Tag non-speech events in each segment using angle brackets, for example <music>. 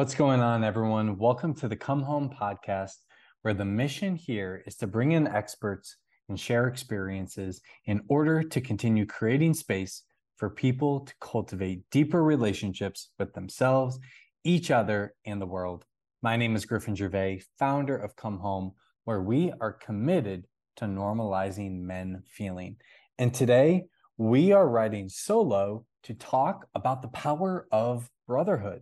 What's going on, everyone? Welcome to the Come Home podcast, where the mission here is to bring in experts and share experiences in order to continue creating space for people to cultivate deeper relationships with themselves, each other, and the world. My name is Griffin Gervais, founder of Come Home, where we are committed to normalizing men feeling. And today, we are writing solo to talk about the power of brotherhood.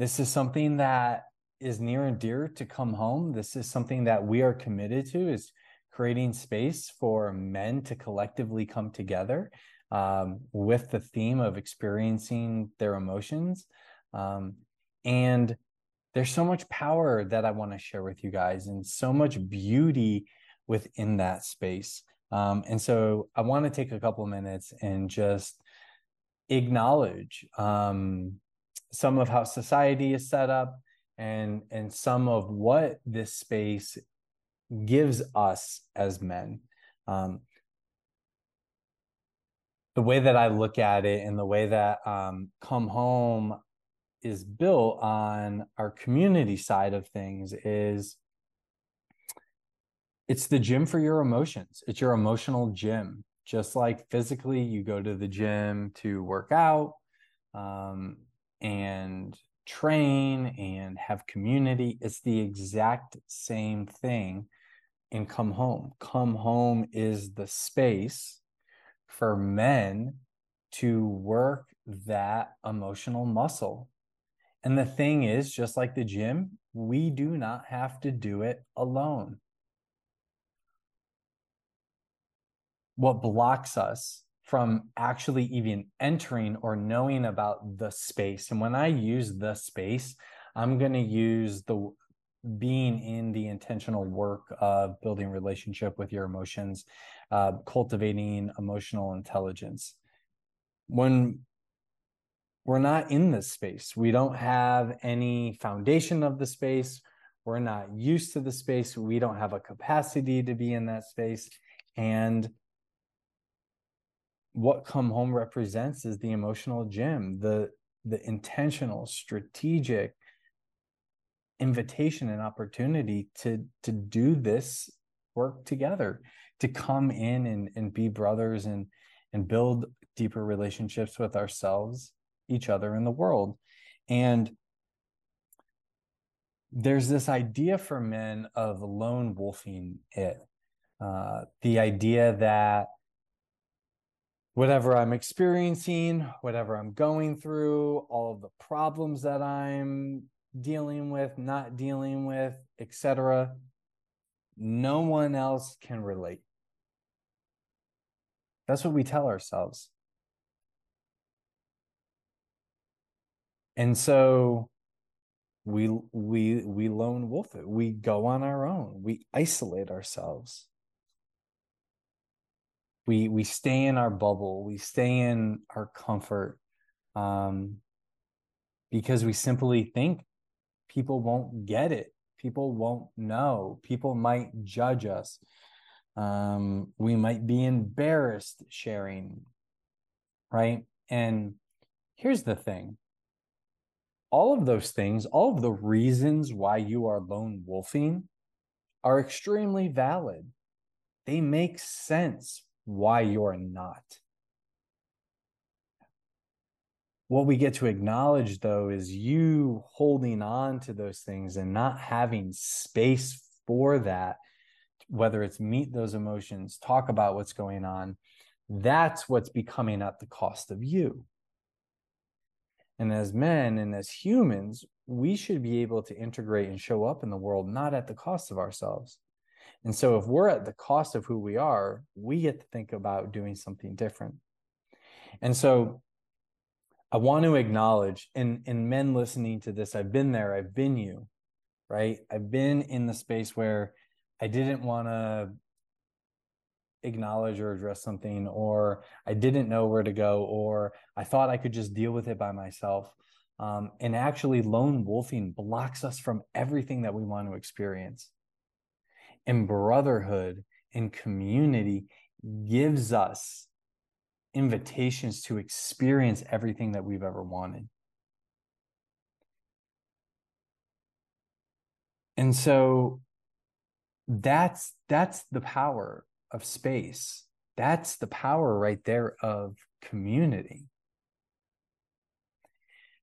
This is something that is near and dear to come home. This is something that we are committed to is creating space for men to collectively come together um, with the theme of experiencing their emotions. Um, and there's so much power that I want to share with you guys and so much beauty within that space. Um, and so I want to take a couple minutes and just acknowledge um, some of how society is set up and and some of what this space gives us as men. Um, the way that i look at it and the way that um, come home is built on our community side of things is it's the gym for your emotions. It's your emotional gym. Just like physically you go to the gym to work out um, and train and have community. It's the exact same thing in Come Home. Come Home is the space for men to work that emotional muscle. And the thing is, just like the gym, we do not have to do it alone. What blocks us from actually even entering or knowing about the space. And when I use the space, I'm going to use the being in the intentional work of building relationship with your emotions, uh, cultivating emotional intelligence. When we're not in this space, we don't have any foundation of the space. We're not used to the space. We don't have a capacity to be in that space. And what come home represents is the emotional gym the the intentional strategic invitation and opportunity to to do this work together to come in and and be brothers and and build deeper relationships with ourselves each other in the world. And there's this idea for men of lone wolfing it. Uh, the idea that whatever I'm experiencing, whatever I'm going through, all of the problems that I'm dealing with, not dealing with, etc. No one else can relate. That's what we tell ourselves. And so we we we lone wolf it. We go on our own. We isolate ourselves we we stay in our bubble we stay in our comfort um, because we simply think people won't get it. People won't know. People might judge us. Um, we might be embarrassed sharing right? And here's the thing. All of those things all of the reasons why you are lone wolfing are extremely valid. They make sense why you're not. What we get to acknowledge, though, is you holding on to those things and not having space for that, whether it's meet those emotions, talk about what's going on. That's what's becoming at the cost of you. And as men and as humans, we should be able to integrate and show up in the world not at the cost of ourselves. And so if we're at the cost of who we are, we get to think about doing something different. And so I want to acknowledge and and men listening to this, I've been there, I've been you, right? I've been in the space where I didn't want to acknowledge or address something or I didn't know where to go or I thought I could just deal with it by myself. Um, and actually lone wolfing blocks us from everything that we want to experience and brotherhood and community gives us invitations to experience everything that we've ever wanted. And so that's that's the power of space. That's the power right there of community.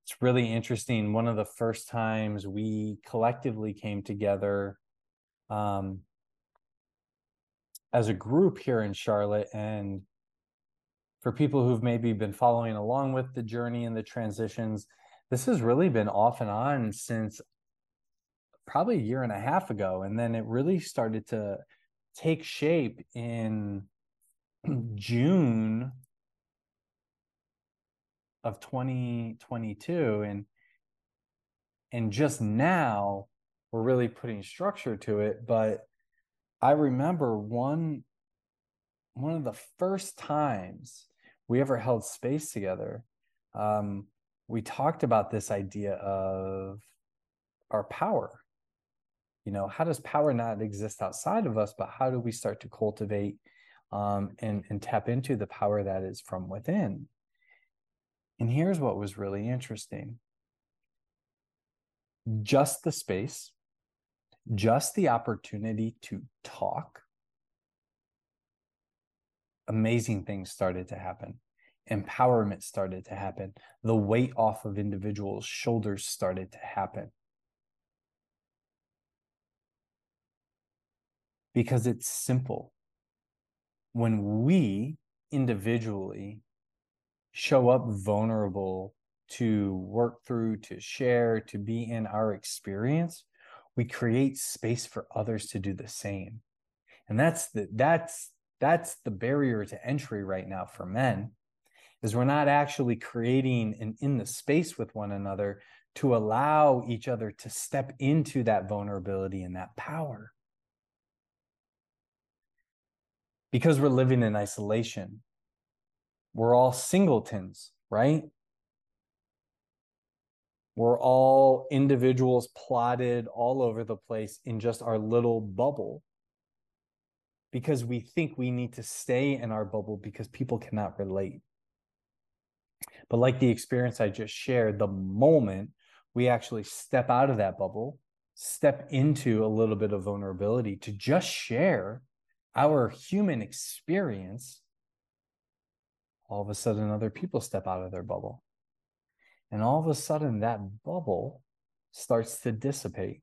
It's really interesting. One of the first times we collectively came together um, as a group here in Charlotte, and for people who've maybe been following along with the journey and the transitions, this has really been off and on since probably a year and a half ago. And then it really started to take shape in <clears throat> June of 2022 and and just now we're really putting structure to it but i remember one one of the first times we ever held space together um, we talked about this idea of our power. You know how does power not exist outside of us but how do we start to cultivate um, and and tap into the power that is from within? And here's what was really interesting. Just the space, just the opportunity to talk, amazing things started to happen. Empowerment started to happen. The weight off of individuals' shoulders started to happen. Because it's simple. When we individually show up vulnerable to work through, to share, to be in our experience, we create space for others to do the same. And that's the that's that's the barrier to entry right now for men is we're not actually creating an in the space with one another to allow each other to step into that vulnerability and that power. Because we're living in isolation, we're all singletons, right? We're all individuals plotted all over the place in just our little bubble because we think we need to stay in our bubble because people cannot relate. But like the experience I just shared, the moment we actually step out of that bubble, step into a little bit of vulnerability to just share our human experience, all of a sudden other people step out of their bubble. And all of a sudden, that bubble starts to dissipate.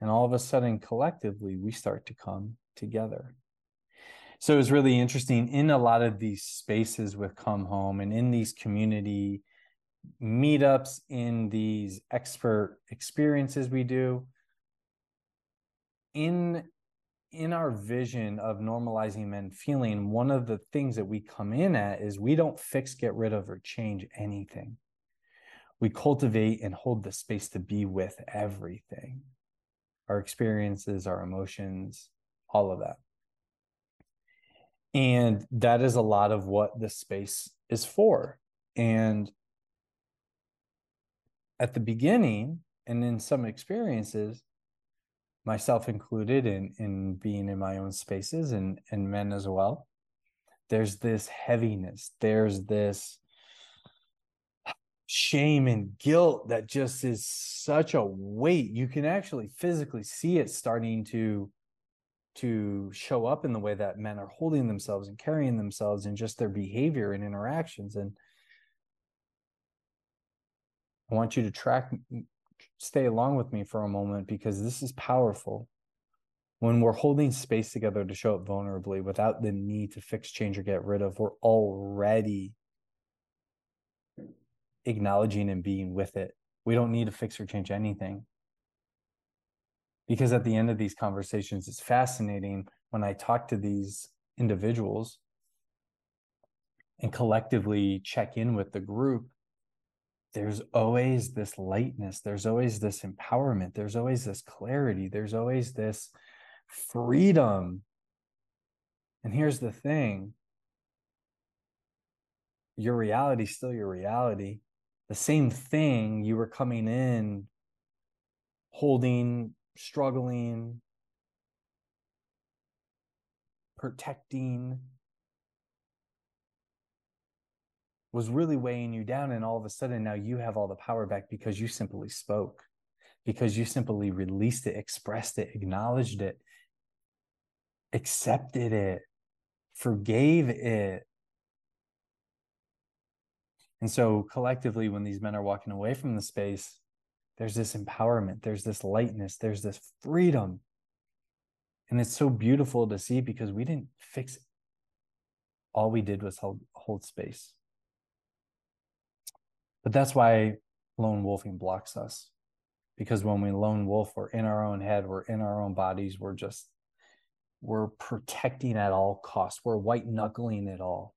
And all of a sudden, collectively, we start to come together. So it's really interesting in a lot of these spaces with Come Home and in these community meetups, in these expert experiences we do. In in our vision of normalizing men feeling, one of the things that we come in at is we don't fix, get rid of, or change anything. We cultivate and hold the space to be with everything our experiences, our emotions, all of that. And that is a lot of what the space is for. And at the beginning, and in some experiences, myself included in in being in my own spaces and and men as well there's this heaviness there's this shame and guilt that just is such a weight you can actually physically see it starting to to show up in the way that men are holding themselves and carrying themselves and just their behavior and interactions and i want you to track stay along with me for a moment because this is powerful. When we're holding space together to show up vulnerably without the need to fix, change, or get rid of, we're already acknowledging and being with it. We don't need to fix or change anything. Because at the end of these conversations, it's fascinating when I talk to these individuals and collectively check in with the group there's always this lightness there's always this empowerment there's always this clarity there's always this freedom and here's the thing your reality still your reality the same thing you were coming in holding struggling protecting was really weighing you down and all of a sudden now you have all the power back because you simply spoke because you simply released it, expressed it, acknowledged it, accepted it, forgave it. And so, collectively, when these men are walking away from the space, there's this empowerment, there's this lightness, there's this freedom. And it's so beautiful to see because we didn't fix it. All we did was hold, hold space. But that's why lone wolfing blocks us. Because when we lone wolf, we're in our own head, we're in our own bodies, we're just, we're protecting at all costs, we're white knuckling it all.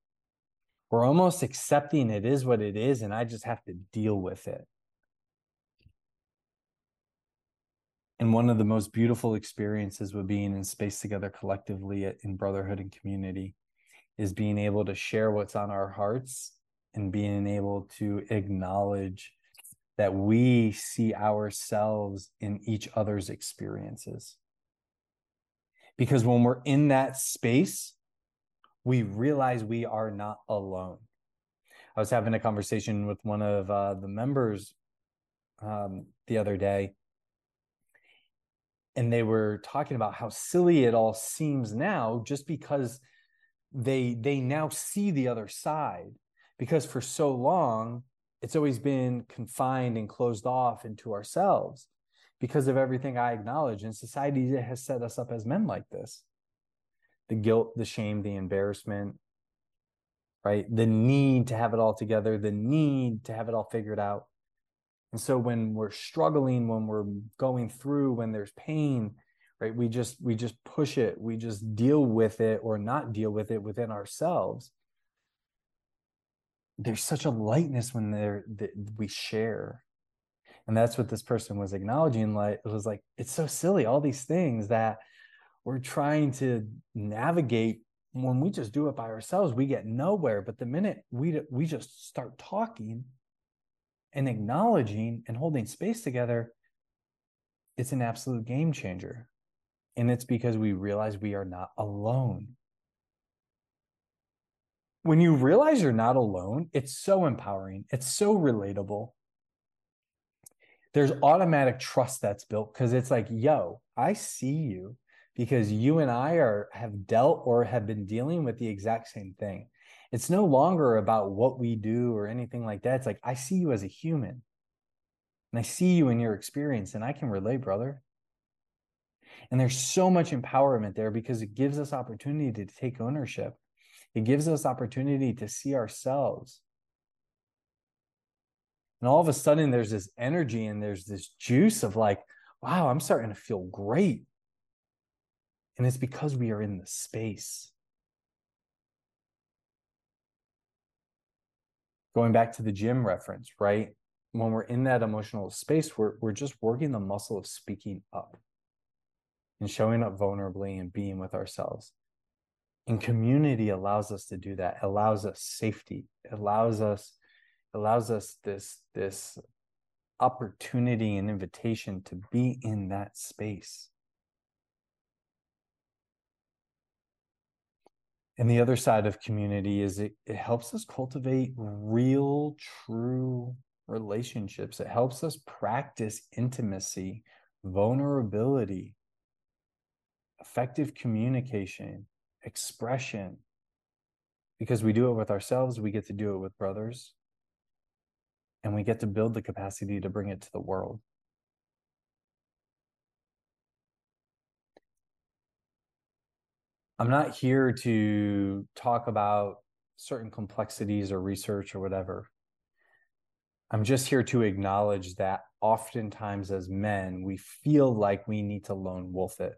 We're almost accepting it is what it is, and I just have to deal with it. And one of the most beautiful experiences with being in space together collectively in brotherhood and community is being able to share what's on our hearts and being able to acknowledge that we see ourselves in each other's experiences. Because when we're in that space, we realize we are not alone. I was having a conversation with one of uh, the members um, the other day, and they were talking about how silly it all seems now just because they they now see the other side because for so long it's always been confined and closed off into ourselves because of everything I acknowledge. And society has set us up as men like this the guilt, the shame, the embarrassment, right? The need to have it all together, the need to have it all figured out. And so when we're struggling, when we're going through, when there's pain, right, we just we just push it, we just deal with it or not deal with it within ourselves there's such a lightness when there that we share and that's what this person was acknowledging like it was like it's so silly all these things that we're trying to navigate when we just do it by ourselves we get nowhere but the minute we we just start talking and acknowledging and holding space together it's an absolute game changer and it's because we realize we are not alone when you realize you're not alone, it's so empowering. It's so relatable. There's automatic trust that's built because it's like, yo, I see you because you and I are have dealt or have been dealing with the exact same thing. It's no longer about what we do or anything like that. It's like I see you as a human. And I see you in your experience and I can relate, brother. And there's so much empowerment there because it gives us opportunity to take ownership it gives us opportunity to see ourselves. And all of a sudden, there's this energy and there's this juice of like, wow, I'm starting to feel great. And it's because we are in the space. Going back to the gym reference, right? When we're in that emotional space, we're, we're just working the muscle of speaking up and showing up vulnerably and being with ourselves and community allows us to do that allows us safety allows us allows us this this opportunity and invitation to be in that space and the other side of community is it, it helps us cultivate real true relationships it helps us practice intimacy vulnerability effective communication expression. Because we do it with ourselves, we get to do it with brothers, and we get to build the capacity to bring it to the world. I'm not here to talk about certain complexities or research or whatever. I'm just here to acknowledge that oftentimes as men, we feel like we need to lone wolf it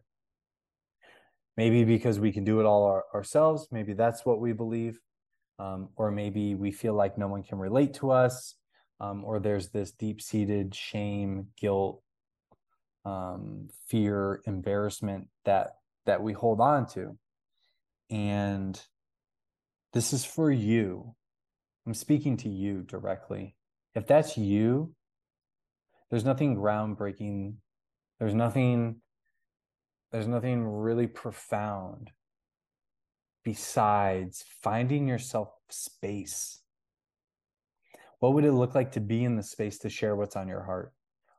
maybe because we can do it all our, ourselves maybe that's what we believe um, or maybe we feel like no one can relate to us um, or there's this deep-seated shame guilt um, fear embarrassment that that we hold on to and this is for you i'm speaking to you directly if that's you there's nothing groundbreaking there's nothing there's nothing really profound besides finding yourself space. What would it look like to be in the space to share what's on your heart?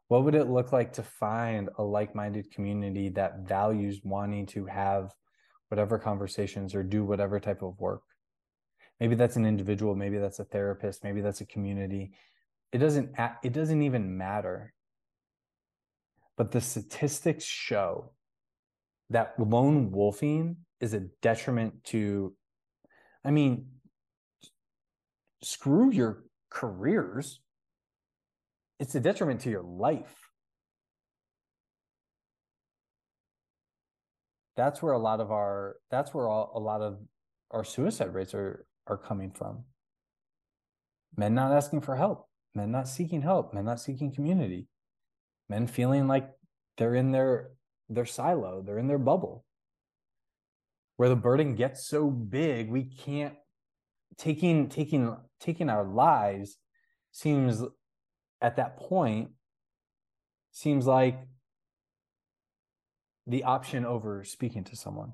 What would it look like to find a like minded community that values wanting to have whatever conversations or do whatever type of work? Maybe that's an individual, maybe that's a therapist, maybe that's a community. It doesn't it doesn't even matter. But the statistics show that lone wolfing is a detriment to I mean screw your careers it's a detriment to your life. That's where a lot of our that's where all, a lot of our suicide rates are are coming from. Men not asking for help, men not seeking help, men not seeking community, men feeling like they're in their their silo, they're in their bubble. Where the burden gets so big, we can't taking taking taking our lives seems at that point seems like the option over speaking to someone.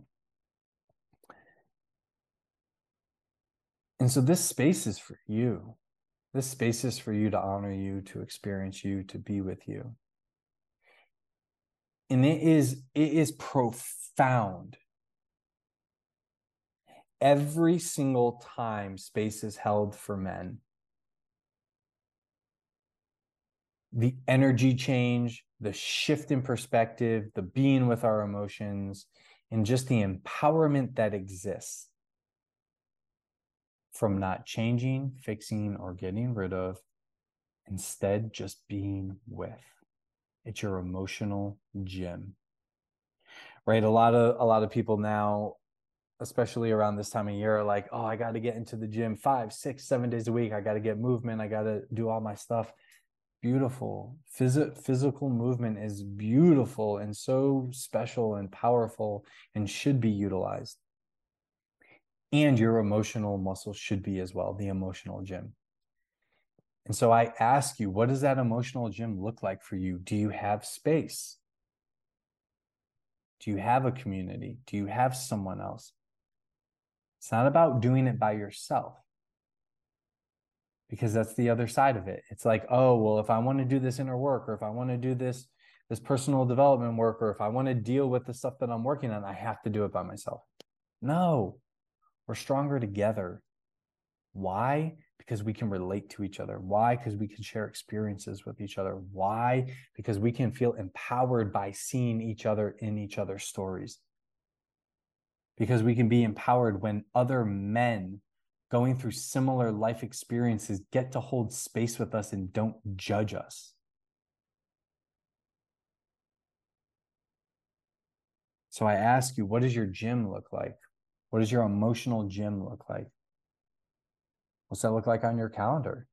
And so this space is for you. This space is for you to honor you, to experience you, to be with you. And it is it is profound. Every single time space is held for men, the energy change, the shift in perspective, the being with our emotions, and just the empowerment that exists from not changing, fixing, or getting rid of, instead, just being with. It's your emotional gym. Right? A lot of a lot of people now, especially around this time of year, are like, oh, I got to get into the gym five, six, seven days a week. I got to get movement. I got to do all my stuff beautiful. Phys- physical movement is beautiful and so special and powerful and should be utilized. And your emotional muscles should be as well, the emotional gym. And so I ask you, what does that emotional gym look like for you? Do you have space? Do you have a community? Do you have someone else? It's not about doing it by yourself because that's the other side of it. It's like, oh, well, if I want to do this inner work or if I want to do this this personal development work or if I want to deal with the stuff that I'm working on, I have to do it by myself. No. We're stronger together. Why? Because we can relate to each other. Why? Because we can share experiences with each other. Why? Because we can feel empowered by seeing each other in each other's stories. Because we can be empowered when other men going through similar life experiences get to hold space with us and don't judge us. So I ask you, what does your gym look like? What does your emotional gym look like? What's that look like on your calendar?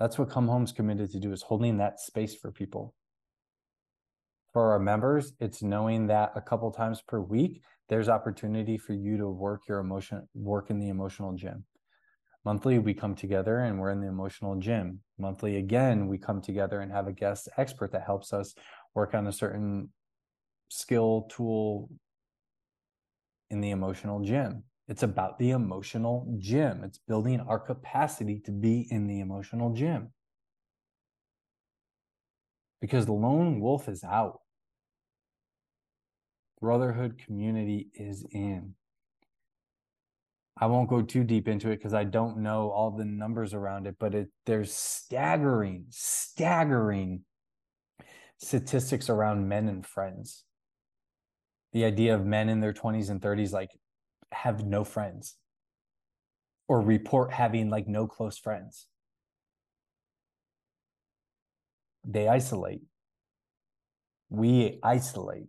That's what Come Home's committed to do is holding that space for people. For our members, it's knowing that a couple times per week, there's opportunity for you to work your emotion work in the emotional gym. Monthly we come together and we're in the emotional gym. Monthly again we come together and have a guest expert that helps us work on a certain skill tool in the emotional gym. It's about the emotional gym. It's building our capacity to be in the emotional gym because the lone wolf is out brotherhood community is in. I won't go too deep into it because I don't know all the numbers around it, but it, there's staggering, staggering statistics around men and friends. The idea of men in their 20s and 30s like have no friends or report having like no close friends. They isolate. We isolate.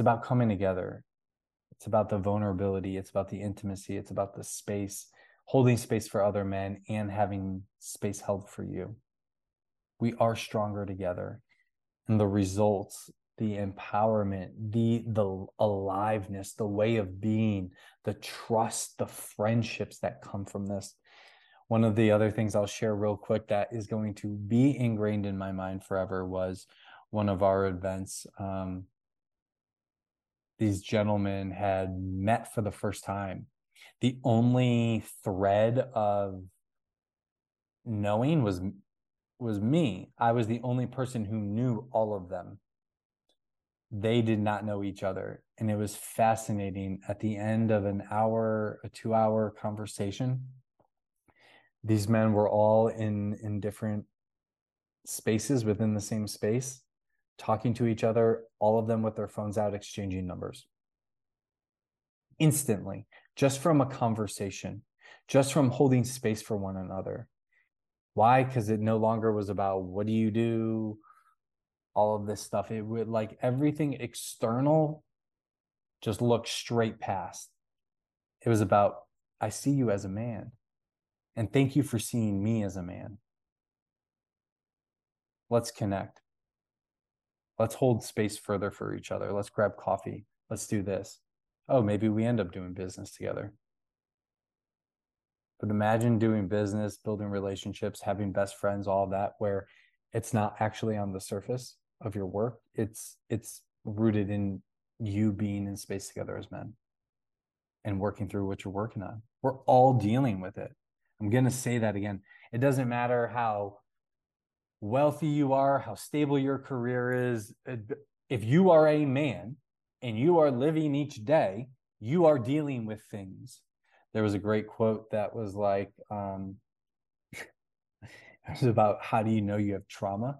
it's about coming together. It's about the vulnerability. It's about the intimacy. It's about the space holding space for other men and having space held for you. We are stronger together. And the results the empowerment the the aliveness the way of being the trust the friendships that come from this one of the other things i'll share real quick that is going to be ingrained in my mind forever was one of our events um, these gentlemen had met for the first time. The only thread of knowing was was me. I was the only person who knew all of them. They did not know each other. And it was fascinating at the end of an hour, a two hour conversation. These men were all in, in different spaces within the same space, talking to each other, all of them with their phones out, exchanging numbers instantly, just from a conversation, just from holding space for one another. Why? Because it no longer was about what do you do, all of this stuff. It would like everything external just look straight past. It was about, I see you as a man. And thank you for seeing me as a man. Let's connect. Let's hold space further for each other. Let's grab coffee. Let's do this. Oh, maybe we end up doing business together. But imagine doing business, building relationships, having best friends, all that, where it's not actually on the surface of your work. It's it's rooted in you being in space together as men and working through what you're working on. We're all dealing with it. I'm going to say that again. It doesn't matter how wealthy you are, how stable your career is. If you are a man and you are living each day, you are dealing with things there was a great quote that was like um, <laughs> it was about how do you know you have trauma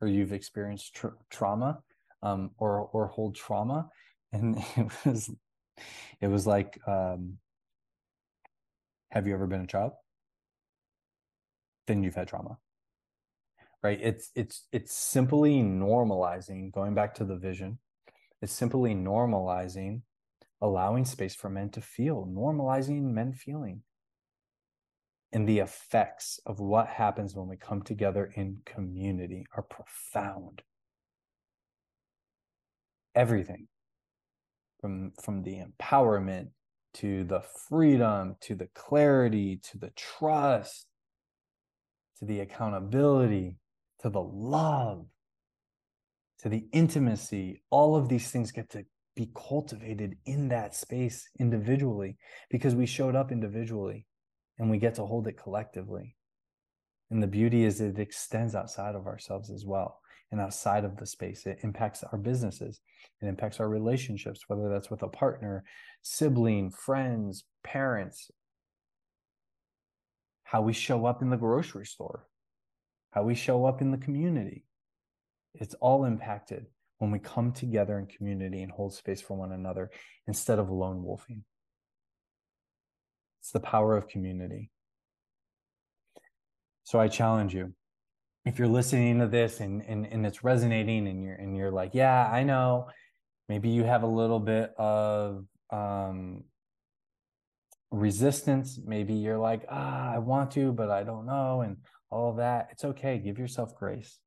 or you've experienced tra- trauma um, or or hold trauma and <laughs> it was it was like um, have you ever been a child then you've had trauma right it's it's it's simply normalizing going back to the vision it's simply normalizing allowing space for men to feel, normalizing men feeling. And the effects of what happens when we come together in community are profound. Everything from, from the empowerment to the freedom to the clarity to the trust to the accountability to the love to the intimacy all of these things get to be cultivated in that space individually because we showed up individually and we get to hold it collectively. And the beauty is it extends outside of ourselves as well and outside of the space. It impacts our businesses, it impacts our relationships, whether that's with a partner, sibling, friends, parents, how we show up in the grocery store, how we show up in the community. It's all impacted when we come together in community and hold space for one another instead of lone wolfing. It's the power of community. So I challenge you. If you're listening to this and, and, and it's resonating and you're and you're like, yeah, I know, maybe you have a little bit of um, resistance. Maybe you're like, ah, I want to, but I don't know, and all that. It's okay. Give yourself grace.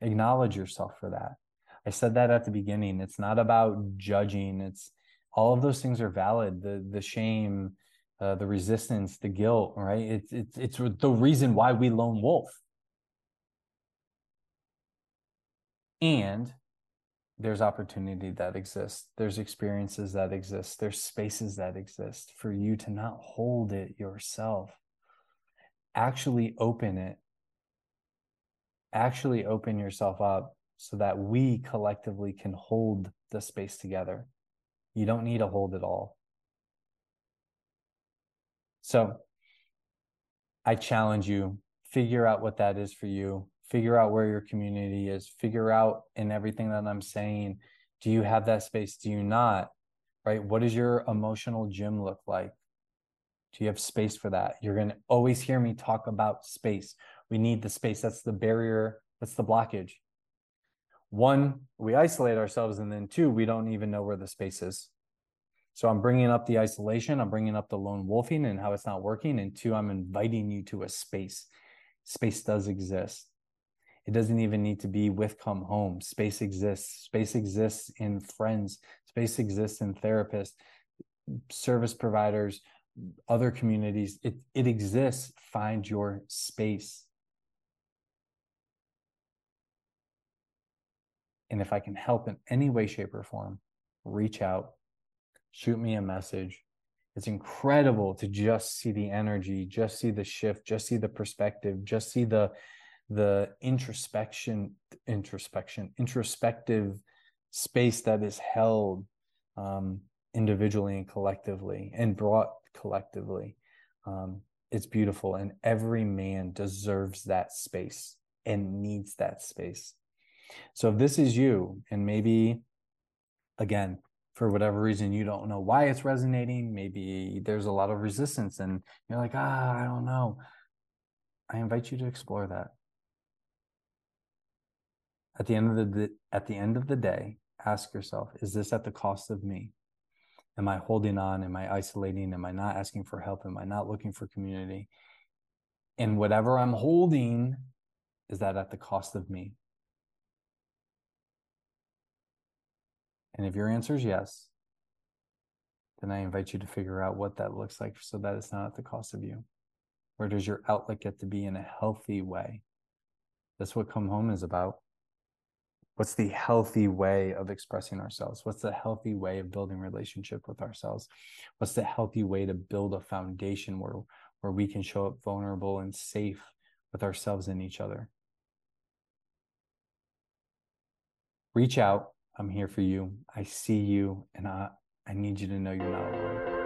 Acknowledge yourself for that. I said that at the beginning. It's not about judging. It's all of those things are valid. The the shame, uh, the resistance, the guilt, right? It's it's it's the reason why we lone wolf. And there's opportunity that exists. There's experiences that exist. There's spaces that exist for you to not hold it yourself. Actually open it. Actually open yourself up so that we collectively can hold the space together. You don't need to hold it all. So I challenge you, figure out what that is for you, figure out where your community is, figure out in everything that I'm saying, do you have that space? Do you not? Right? What does your emotional gym look like? Do you have space for that? You're going to always hear me talk about space. We need the space. That's the barrier. That's the blockage one, we isolate ourselves, and then two, we don't even know where the space is. So I'm bringing up the isolation, I'm bringing up the lone wolfing and how it's not working. And two, I'm inviting you to a space. Space does exist. It doesn't even need to be with come home. Space exists. Space exists in friends. Space exists in therapists, service providers, other communities. It, it exists. Find your space. And if I can help in any way, shape, or form, reach out, shoot me a message. it's incredible to just see the energy, just see the shift, just see the perspective, just see the the introspection, introspection, introspective space that is held um, individually and collectively and brought collectively. Um, it's beautiful, and every man deserves that space and needs that space. So if this is you, and maybe again, for whatever reason you don't know why it's resonating maybe there's a lot of resistance and you're like ah i don't know i invite you to explore that at the end of the at the end of the day ask yourself is this at the cost of me am i holding on am i isolating am i not asking for help am i not looking for community and whatever i'm holding is that at the cost of me And if your answer is yes, then I invite you to figure out what that looks like so that it's not at the cost of you. Where does your outlet get to be in a healthy way? That's what Come Home is about. What's the healthy way of expressing ourselves? What's the healthy way of building relationship with ourselves? What's the healthy way to build a foundation where, where we can show up vulnerable and safe with ourselves and each other? Reach out I'm here for you. I see you, and I, I need you to know you're not alone.